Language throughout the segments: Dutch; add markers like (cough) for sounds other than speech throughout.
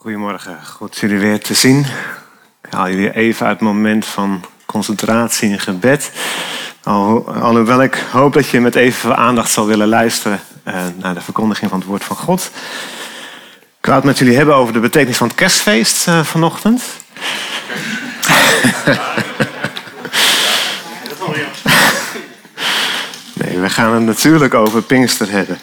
Goedemorgen, goed jullie weer te zien. Ik haal jullie even uit het moment van concentratie en gebed. Al, alhoewel ik hoop dat je met even aandacht zal willen luisteren uh, naar de verkondiging van het woord van God. Ik wou het met jullie hebben over de betekenis van het kerstfeest uh, vanochtend. (laughs) nee, we gaan het natuurlijk over Pinkster hebben.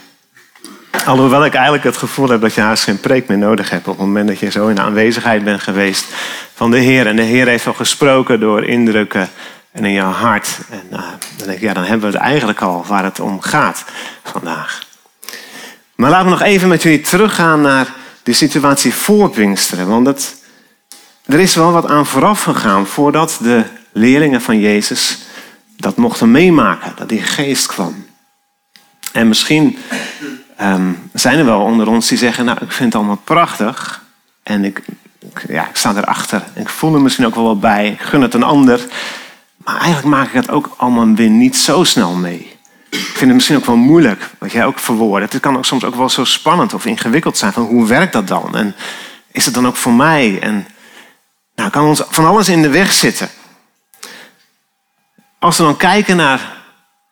Alhoewel ik eigenlijk het gevoel heb dat je haast geen preek meer nodig hebt. op het moment dat je zo in de aanwezigheid bent geweest van de Heer. En de Heer heeft al gesproken door indrukken en in jouw hart. En uh, dan denk ik, ja, dan hebben we het eigenlijk al waar het om gaat vandaag. Maar laten we nog even met jullie teruggaan naar de situatie voor Pinksteren. Want het, er is wel wat aan vooraf gegaan voordat de leerlingen van Jezus dat mochten meemaken. Dat die geest kwam. En misschien um, zijn er wel onder ons die zeggen, nou ik vind het allemaal prachtig. En ik, ja, ik sta erachter. Ik voel er misschien ook wel wat bij. Ik gun het een ander. Maar eigenlijk maak ik het ook allemaal weer niet zo snel mee. Ik vind het misschien ook wel moeilijk, wat jij ook verwoordt. Het kan ook soms ook wel zo spannend of ingewikkeld zijn. Van hoe werkt dat dan? En is het dan ook voor mij? En nou, kan ons van alles in de weg zitten. Als we dan kijken naar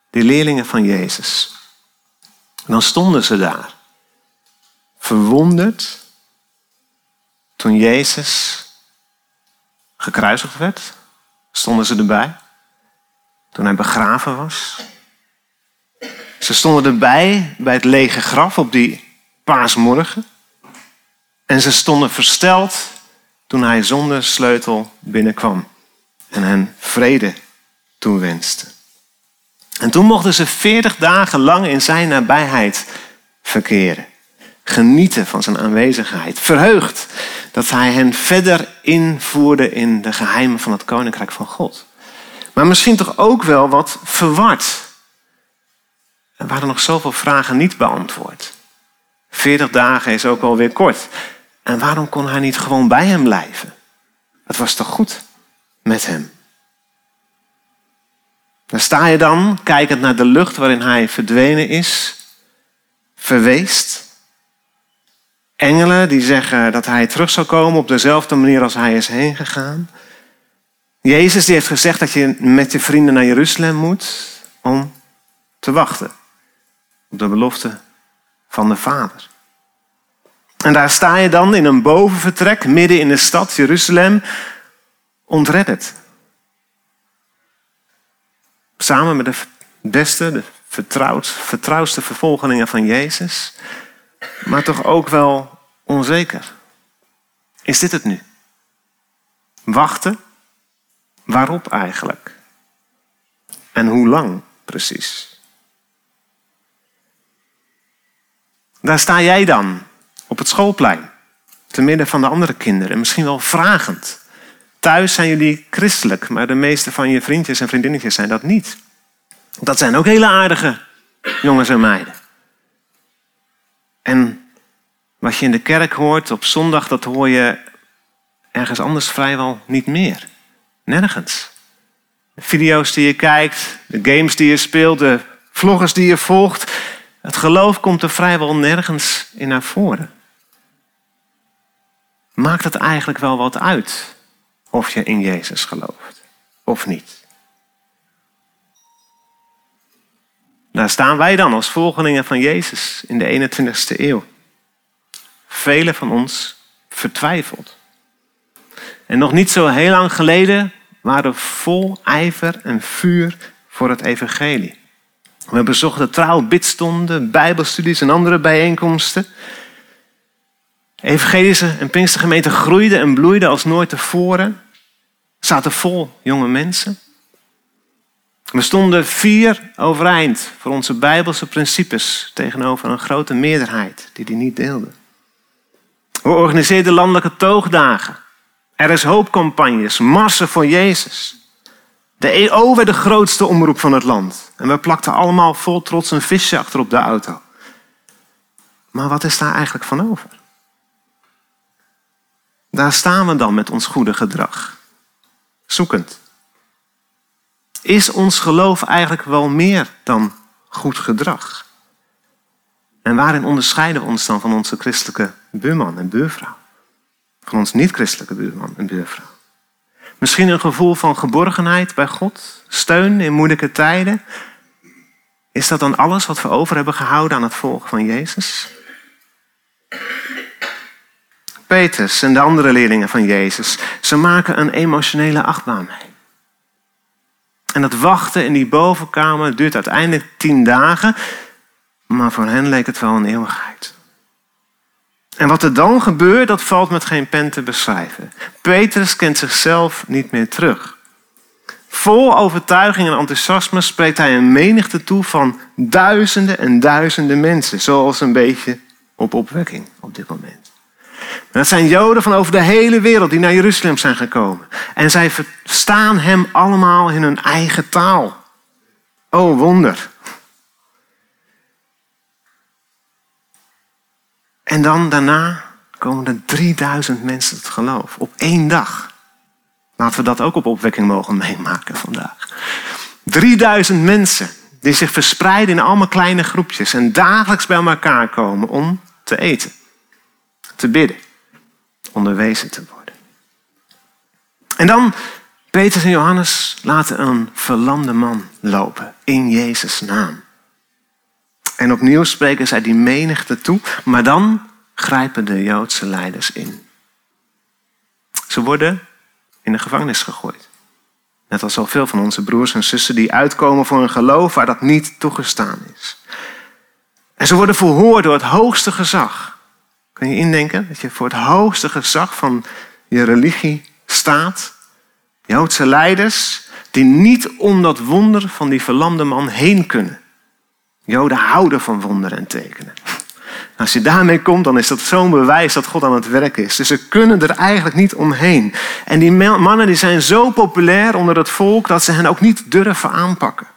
de leerlingen van Jezus. Dan stonden ze daar, verwonderd, toen Jezus gekruisigd werd. Stonden ze erbij. Toen hij begraven was. Ze stonden erbij bij het lege graf op die paasmorgen. En ze stonden versteld toen hij zonder sleutel binnenkwam en hen vrede toewenste. En toen mochten ze veertig dagen lang in zijn nabijheid verkeren. Genieten van zijn aanwezigheid. Verheugd dat hij hen verder invoerde in de geheimen van het koninkrijk van God. Maar misschien toch ook wel wat verward. Er waren nog zoveel vragen niet beantwoord. Veertig dagen is ook alweer kort. En waarom kon hij niet gewoon bij hem blijven? Het was toch goed met hem? Daar sta je dan, kijkend naar de lucht waarin hij verdwenen is, verweest. Engelen die zeggen dat hij terug zal komen op dezelfde manier als hij is heen gegaan. Jezus die heeft gezegd dat je met je vrienden naar Jeruzalem moet om te wachten op de belofte van de Vader. En daar sta je dan in een bovenvertrek midden in de stad Jeruzalem, ontredderd. Samen met de beste, de vertrouwd, vertrouwdste vervolgelingen van Jezus. Maar toch ook wel onzeker. Is dit het nu? Wachten? Waarop eigenlijk? En hoe lang precies? Daar sta jij dan op het schoolplein, te midden van de andere kinderen, misschien wel vragend. Thuis zijn jullie christelijk, maar de meeste van je vriendjes en vriendinnetjes zijn dat niet. Dat zijn ook hele aardige jongens en meiden. En wat je in de kerk hoort op zondag, dat hoor je ergens anders vrijwel niet meer. Nergens. De video's die je kijkt, de games die je speelt, de vloggers die je volgt. Het geloof komt er vrijwel nergens in naar voren. Maakt het eigenlijk wel wat uit of je in Jezus gelooft of niet. Daar staan wij dan als volgelingen van Jezus in de 21ste eeuw. Velen van ons vertwijfeld. En nog niet zo heel lang geleden waren vol ijver en vuur voor het evangelie. We bezochten trouw bidstonden, bijbelstudies en andere bijeenkomsten. Evangelische en Pinkstergemeente groeiden en bloeiden als nooit tevoren. Zaten vol jonge mensen. We stonden vier overeind voor onze bijbelse principes tegenover een grote meerderheid die die niet deelde. We organiseerden landelijke toogdagen. Er is hoopcampagnes, massa voor Jezus. De EO werd de grootste omroep van het land. En we plakten allemaal vol trots een visje achter op de auto. Maar wat is daar eigenlijk van over? Daar staan we dan met ons goede gedrag. Zoekend. Is ons geloof eigenlijk wel meer dan goed gedrag? En waarin onderscheiden we ons dan van onze christelijke buurman en buurvrouw? van ons niet-christelijke buurman en buurvrouw. Misschien een gevoel van geborgenheid bij God, steun in moeilijke tijden. Is dat dan alles wat we over hebben gehouden aan het volgen van Jezus? Petrus en de andere leerlingen van Jezus, ze maken een emotionele achtbaan mee. En dat wachten in die bovenkamer duurt uiteindelijk tien dagen, maar voor hen leek het wel een eeuwigheid. En wat er dan gebeurt, dat valt met geen pen te beschrijven. Petrus kent zichzelf niet meer terug. Vol overtuiging en enthousiasme spreekt hij een menigte toe van duizenden en duizenden mensen, zoals een beetje op opwekking op dit moment. Dat zijn Joden van over de hele wereld die naar Jeruzalem zijn gekomen. En zij verstaan hem allemaal in hun eigen taal. Oh wonder. En dan daarna komen er 3000 mensen tot geloof op één dag. Laten we dat ook op opwekking mogen meemaken vandaag. 3000 mensen die zich verspreiden in allemaal kleine groepjes en dagelijks bij elkaar komen om te eten, te bidden, onderwezen te worden. En dan Petrus en Johannes laten een verlamde man lopen in Jezus' naam. En opnieuw spreken zij die menigte toe, maar dan grijpen de Joodse leiders in. Ze worden in de gevangenis gegooid. Net als zoveel van onze broers en zussen die uitkomen voor een geloof waar dat niet toegestaan is. En ze worden verhoord door het hoogste gezag. Je indenken dat je voor het hoogste gezag van je religie staat? Joodse leiders die niet om dat wonder van die verlamde man heen kunnen. Joden houden van wonderen en tekenen. Als je daarmee komt, dan is dat zo'n bewijs dat God aan het werk is. Dus ze kunnen er eigenlijk niet omheen. En die mannen die zijn zo populair onder het volk dat ze hen ook niet durven aanpakken.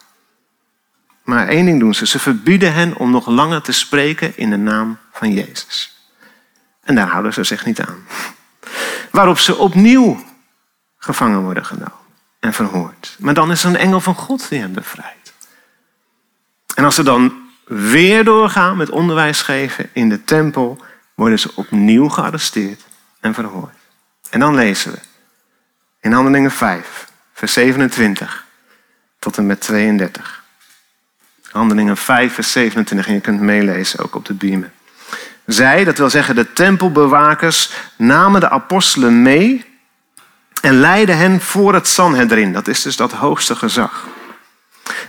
Maar één ding doen ze. Ze verbieden hen om nog langer te spreken in de naam van Jezus. En daar houden ze zich niet aan. Waarop ze opnieuw gevangen worden genomen en verhoord. Maar dan is er een engel van God die hen bevrijdt. En als ze dan weer doorgaan met onderwijs geven in de tempel, worden ze opnieuw gearresteerd en verhoord. En dan lezen we in Handelingen 5, vers 27 tot en met 32. Handelingen 5, vers 27, en je kunt meelezen ook op de beamer. Zij, dat wil zeggen de tempelbewakers, namen de apostelen mee en leidden hen voor het Sanhedrin. Dat is dus dat hoogste gezag.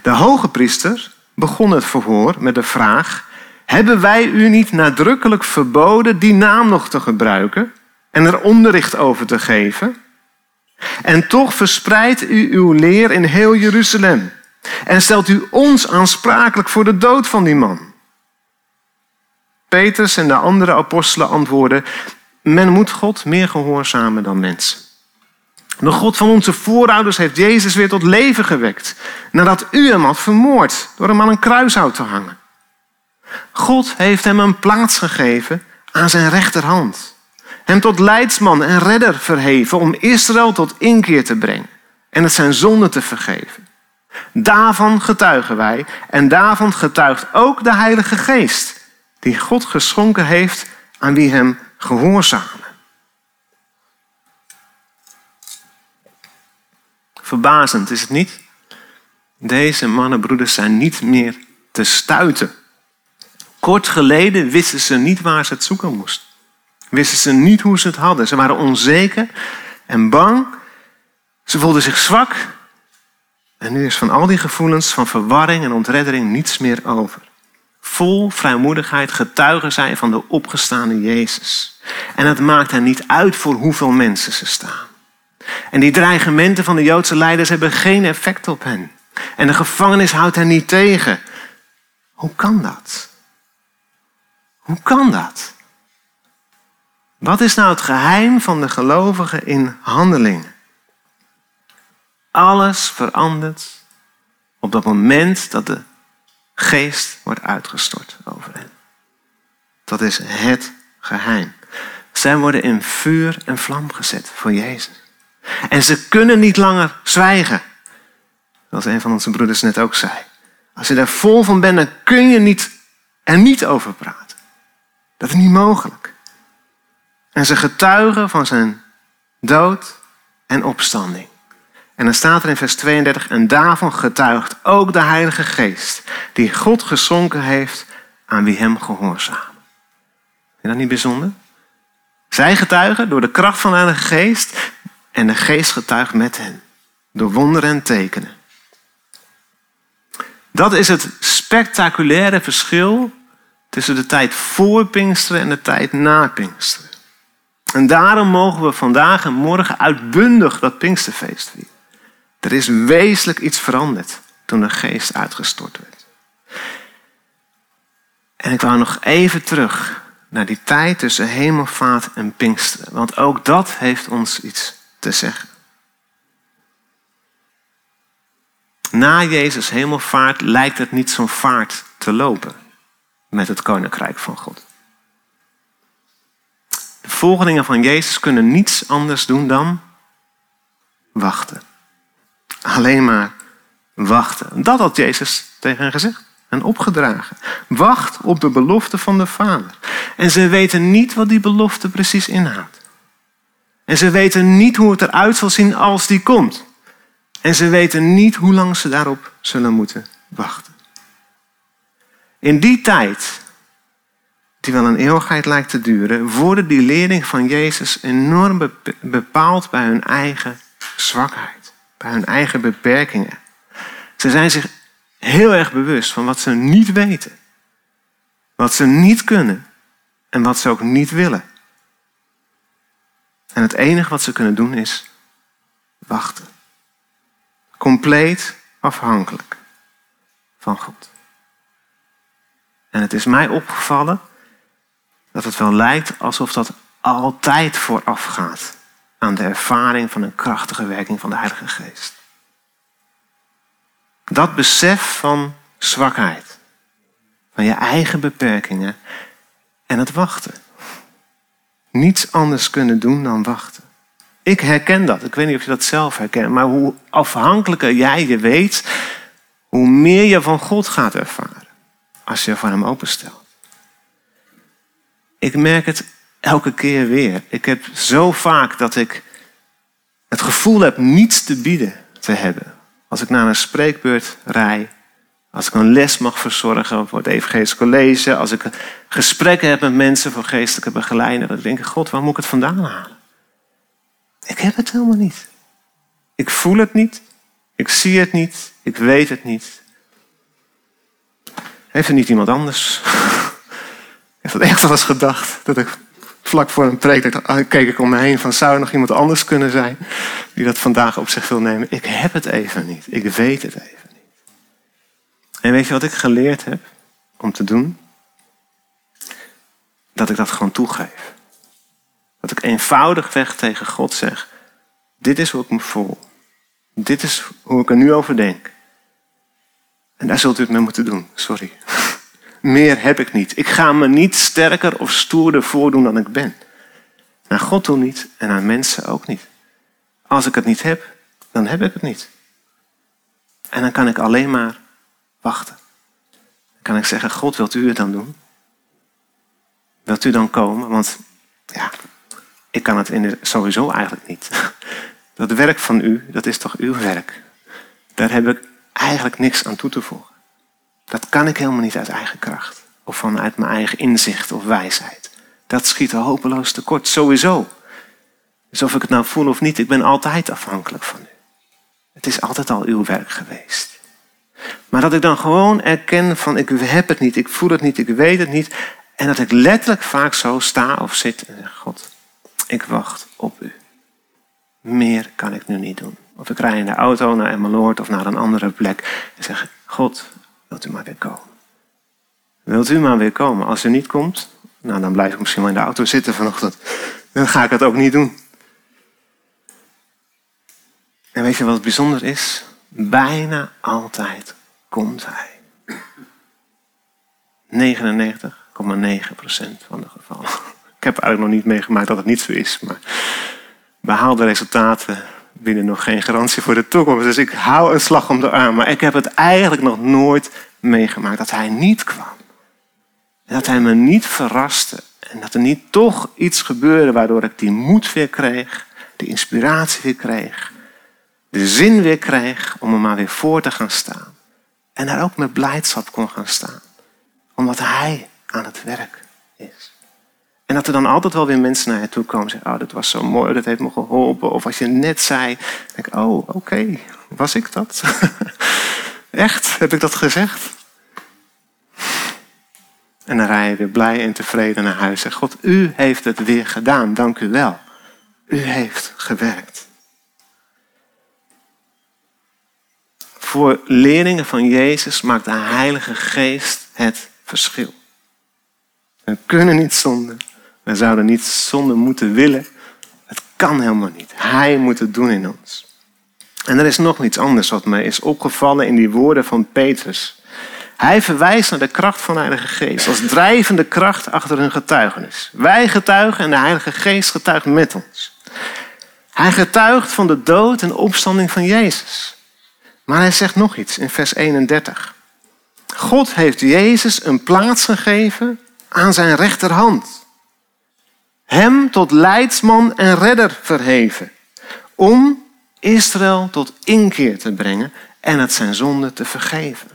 De hoge priester begon het verhoor met de vraag: Hebben wij u niet nadrukkelijk verboden die naam nog te gebruiken en er onderricht over te geven? En toch verspreidt u uw leer in heel Jeruzalem en stelt u ons aansprakelijk voor de dood van die man. Petrus en de andere apostelen antwoorden: Men moet God meer gehoorzamen dan mensen. De God van onze voorouders heeft Jezus weer tot leven gewekt. Nadat u hem had vermoord door hem aan een kruishout te hangen. God heeft hem een plaats gegeven aan zijn rechterhand. Hem tot leidsman en redder verheven om Israël tot inkeer te brengen. En het zijn zonde te vergeven. Daarvan getuigen wij en daarvan getuigt ook de Heilige Geest. Die God geschonken heeft aan wie hem gehoorzamen. Verbazend is het niet? Deze mannenbroeders zijn niet meer te stuiten. Kort geleden wisten ze niet waar ze het zoeken moesten. Wisten ze niet hoe ze het hadden. Ze waren onzeker en bang. Ze voelden zich zwak. En nu is van al die gevoelens van verwarring en ontreddering niets meer over. Vol vrijmoedigheid getuigen zij van de opgestaande Jezus. En het maakt hen niet uit voor hoeveel mensen ze staan. En die dreigementen van de Joodse leiders hebben geen effect op hen. En de gevangenis houdt hen niet tegen. Hoe kan dat? Hoe kan dat? Wat is nou het geheim van de gelovigen in handelingen? Alles verandert op dat moment dat de geest wordt uitgestort over hen. Dat is het geheim. Zij worden in vuur en vlam gezet voor Jezus. En ze kunnen niet langer zwijgen. Zoals een van onze broeders net ook zei. Als je daar vol van bent, dan kun je niet, er niet over praten. Dat is niet mogelijk. En ze getuigen van zijn dood en opstanding. En dan staat er in vers 32, en daarvan getuigt ook de Heilige Geest, die God gezonken heeft aan wie hem gehoorzamen. Is dat niet bijzonder? Zij getuigen door de kracht van de Heilige Geest en de Geest getuigt met hen. Door wonderen en tekenen. Dat is het spectaculaire verschil tussen de tijd voor Pinksteren en de tijd na Pinksteren. En daarom mogen we vandaag en morgen uitbundig dat Pinksterfeest vieren. Er is wezenlijk iets veranderd toen de geest uitgestort werd. En ik wou nog even terug naar die tijd tussen hemelvaart en Pinksteren. Want ook dat heeft ons iets te zeggen. Na Jezus hemelvaart lijkt het niet zo'n vaart te lopen met het koninkrijk van God. De volgelingen van Jezus kunnen niets anders doen dan wachten. Alleen maar wachten. Dat had Jezus tegen hen gezegd en opgedragen. Wacht op de belofte van de Vader. En ze weten niet wat die belofte precies inhoudt. En ze weten niet hoe het eruit zal zien als die komt. En ze weten niet hoe lang ze daarop zullen moeten wachten. In die tijd, die wel een eeuwigheid lijkt te duren, worden die leerlingen van Jezus enorm bepaald bij hun eigen zwakheid, bij hun eigen beperkingen. Ze zijn zich heel erg bewust van wat ze niet weten, wat ze niet kunnen en wat ze ook niet willen. En het enige wat ze kunnen doen is wachten. Compleet afhankelijk van God. En het is mij opgevallen dat het wel lijkt alsof dat altijd voorafgaat aan de ervaring van een krachtige werking van de Heilige Geest. Dat besef van zwakheid, van je eigen beperkingen en het wachten. Niets anders kunnen doen dan wachten. Ik herken dat. Ik weet niet of je dat zelf herkent. Maar hoe afhankelijker jij je weet, hoe meer je van God gaat ervaren. Als je van hem openstelt. Ik merk het elke keer weer. Ik heb zo vaak dat ik het gevoel heb niets te bieden te hebben. Als ik naar een spreekbeurt rij, als ik een les mag verzorgen voor het Evangelisch College, als ik gesprekken heb met mensen voor geestelijke begeleiding, dan denk ik, God, waar moet ik het vandaan halen? Ik heb het helemaal niet. Ik voel het niet. Ik zie het niet. Ik weet het niet. Heeft er niet iemand anders? (laughs) Heeft dat echt wel eens gedacht? Dat ik vlak voor een preek ah, keek ik om me heen van zou er nog iemand anders kunnen zijn die dat vandaag op zich wil nemen? Ik heb het even niet. Ik weet het even niet. En weet je wat ik geleerd heb om te doen? Dat ik dat gewoon toegeef. Dat ik eenvoudigweg tegen God zeg: Dit is hoe ik me voel. Dit is hoe ik er nu over denk. En daar zult u het mee moeten doen. Sorry. (laughs) Meer heb ik niet. Ik ga me niet sterker of stoerder voordoen dan ik ben. Naar God toe niet en aan mensen ook niet. Als ik het niet heb, dan heb ik het niet. En dan kan ik alleen maar wachten. Dan kan ik zeggen, God, wilt u het dan doen? Wilt u dan komen? Want ja, ik kan het in sowieso eigenlijk niet. (laughs) Dat werk van u, dat is toch uw werk? Daar heb ik eigenlijk niks aan toe te voegen. Dat kan ik helemaal niet uit eigen kracht. Of vanuit mijn eigen inzicht of wijsheid. Dat schiet hopeloos tekort, sowieso. Dus of ik het nou voel of niet, ik ben altijd afhankelijk van u. Het is altijd al uw werk geweest. Maar dat ik dan gewoon erken van ik heb het niet, ik voel het niet, ik weet het niet. En dat ik letterlijk vaak zo sta of zit en zeg, God, ik wacht op u. Meer kan ik nu niet doen. Of ik rij in de auto naar Emmeloord of naar een andere plek en zeg, God, wilt u maar weer komen. Wilt u maar weer komen. Als u niet komt, nou dan blijf ik misschien wel in de auto zitten vanochtend. Dan ga ik het ook niet doen. En weet je wat bijzonder is? Bijna altijd komt hij. 99,9% van de gevallen. Ik heb eigenlijk nog niet meegemaakt dat het niet zo is. Maar behaalde resultaten binnen nog geen garantie voor de toekomst. Dus ik hou een slag om de arm. Maar ik heb het eigenlijk nog nooit meegemaakt dat hij niet kwam. En dat hij me niet verraste En dat er niet toch iets gebeurde waardoor ik die moed weer kreeg, de inspiratie weer kreeg, de zin weer kreeg om er maar weer voor te gaan staan. En daar ook met blijdschap kon gaan staan. Omdat Hij aan het werk. En dat er dan altijd wel weer mensen naar je toe komen en zeggen, oh dat was zo mooi, dat heeft me geholpen. Of als je net zei, denk oh oké, was ik dat? (laughs) Echt, heb ik dat gezegd? En dan rij je weer blij en tevreden naar huis. En God, u heeft het weer gedaan, dank u wel. U heeft gewerkt. Voor leerlingen van Jezus maakt de Heilige Geest het verschil. We kunnen niet zonder. We zouden niet zonder moeten willen. Het kan helemaal niet. Hij moet het doen in ons. En er is nog iets anders wat mij is opgevallen in die woorden van Petrus. Hij verwijst naar de kracht van de Heilige Geest als drijvende kracht achter hun getuigenis. Wij getuigen en de Heilige Geest getuigt met ons. Hij getuigt van de dood en opstanding van Jezus. Maar hij zegt nog iets in vers 31. God heeft Jezus een plaats gegeven aan zijn rechterhand. Hem tot leidsman en redder verheven. Om Israël tot inkeer te brengen en het zijn zonde te vergeven.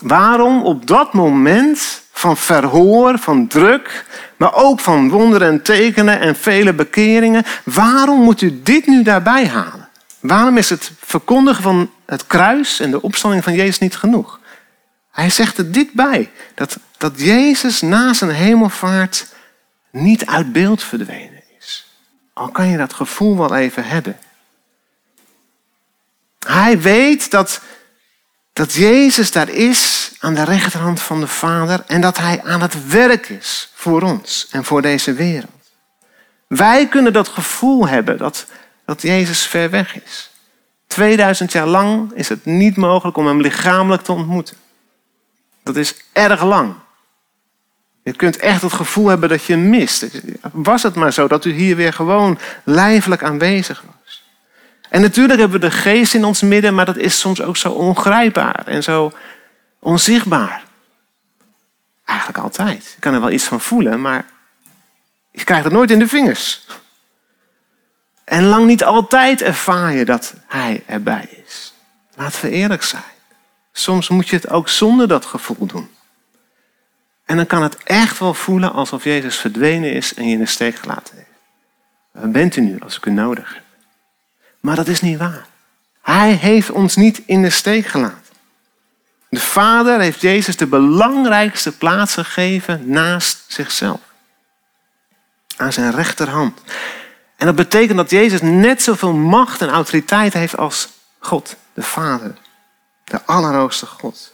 Waarom op dat moment van verhoor, van druk, maar ook van wonderen en tekenen en vele bekeringen, waarom moet u dit nu daarbij halen? Waarom is het verkondigen van het kruis en de opstanding van Jezus niet genoeg? Hij zegt er dit bij, dat, dat Jezus na zijn hemelvaart niet uit beeld verdwenen is. Al kan je dat gevoel wel even hebben. Hij weet dat, dat Jezus daar is aan de rechterhand van de Vader en dat Hij aan het werk is voor ons en voor deze wereld. Wij kunnen dat gevoel hebben dat, dat Jezus ver weg is. 2000 jaar lang is het niet mogelijk om Hem lichamelijk te ontmoeten. Dat is erg lang. Je kunt echt het gevoel hebben dat je mist. Was het maar zo dat u hier weer gewoon lijfelijk aanwezig was. En natuurlijk hebben we de geest in ons midden, maar dat is soms ook zo ongrijpbaar en zo onzichtbaar. Eigenlijk altijd. Je kan er wel iets van voelen, maar je krijgt het nooit in de vingers. En lang niet altijd ervaar je dat Hij erbij is. Laten we eerlijk zijn. Soms moet je het ook zonder dat gevoel doen. En dan kan het echt wel voelen alsof Jezus verdwenen is en je in de steek gelaten heeft. Waar bent u nu als ik u nodig heb? Maar dat is niet waar. Hij heeft ons niet in de steek gelaten. De Vader heeft Jezus de belangrijkste plaats gegeven naast zichzelf. Aan zijn rechterhand. En dat betekent dat Jezus net zoveel macht en autoriteit heeft als God, de Vader. De Allerhoogste God.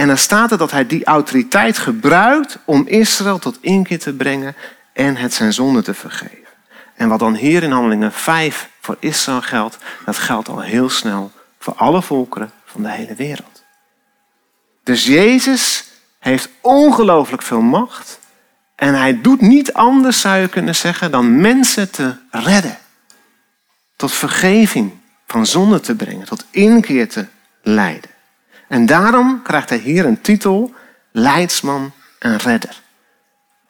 En dan staat er dat hij die autoriteit gebruikt om Israël tot inkeer te brengen en het zijn zonde te vergeven. En wat dan hier in Handelingen 5 voor Israël geldt, dat geldt al heel snel voor alle volkeren van de hele wereld. Dus Jezus heeft ongelooflijk veel macht en hij doet niet anders, zou je kunnen zeggen, dan mensen te redden. Tot vergeving van zonde te brengen, tot inkeer te leiden. En daarom krijgt hij hier een titel, leidsman en redder.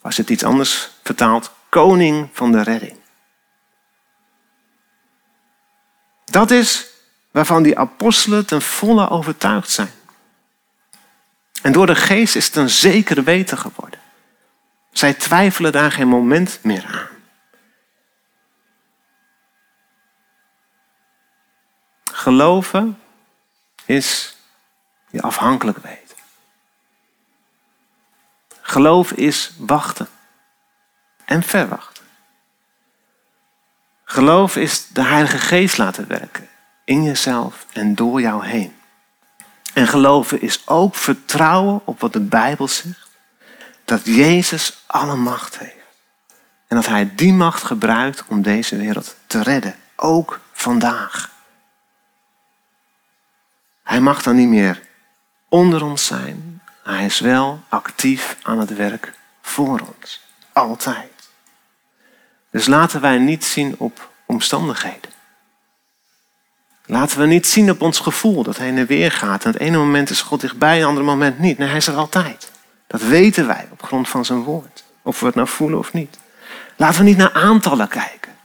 Als je het iets anders vertaalt, koning van de redding. Dat is waarvan die apostelen ten volle overtuigd zijn. En door de geest is het een zekere weten geworden. Zij twijfelen daar geen moment meer aan. Geloven is je afhankelijk weet. Geloof is wachten en verwachten. Geloof is de Heilige Geest laten werken in jezelf en door jou heen. En geloven is ook vertrouwen op wat de Bijbel zegt. Dat Jezus alle macht heeft. En dat Hij die macht gebruikt om deze wereld te redden. Ook vandaag. Hij mag dan niet meer onder ons zijn. Hij is wel actief aan het werk voor ons. Altijd. Dus laten wij niet zien op omstandigheden. Laten we niet zien op ons gevoel dat heen en weer gaat. En het ene moment is God dichtbij, het andere moment niet. Nee, hij is er altijd. Dat weten wij op grond van zijn woord. Of we het nou voelen of niet. Laten we niet naar aantallen kijken.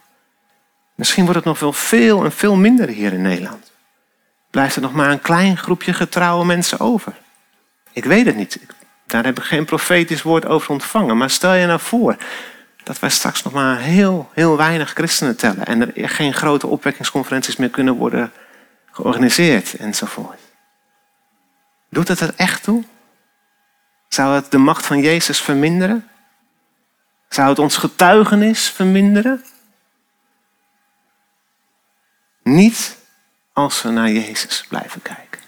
Misschien wordt het nog wel veel en veel minder hier in Nederland. Blijft er nog maar een klein groepje getrouwe mensen over. Ik weet het niet. Daar heb ik geen profetisch woord over ontvangen. Maar stel je nou voor dat wij straks nog maar heel, heel weinig christenen tellen. En er geen grote opwekkingsconferenties meer kunnen worden georganiseerd enzovoort. Doet het er echt toe? Zou het de macht van Jezus verminderen? Zou het ons getuigenis verminderen? Niet als we naar Jezus blijven kijken.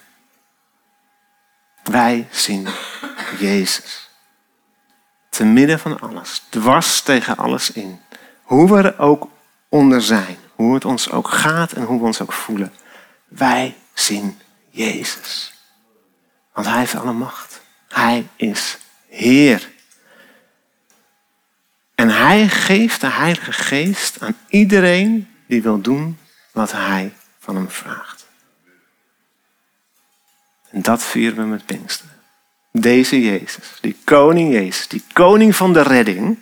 Wij zien Jezus. Te midden van alles, dwars tegen alles in. Hoe we er ook onder zijn, hoe het ons ook gaat en hoe we ons ook voelen. Wij zien Jezus. Want Hij heeft alle macht. Hij is Heer. En Hij geeft de Heilige Geest aan iedereen die wil doen wat Hij van hem vraagt. En dat vieren we met Pinksteren. Deze Jezus, die koning Jezus, die koning van de redding,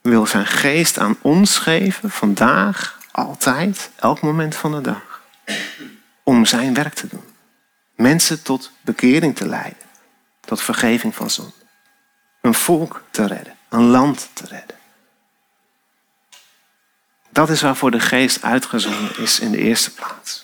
wil zijn geest aan ons geven, vandaag, altijd, elk moment van de dag, om zijn werk te doen. Mensen tot bekering te leiden, tot vergeving van zonde. Een volk te redden, een land te redden. Dat is waarvoor de geest uitgezonden is in de eerste plaats.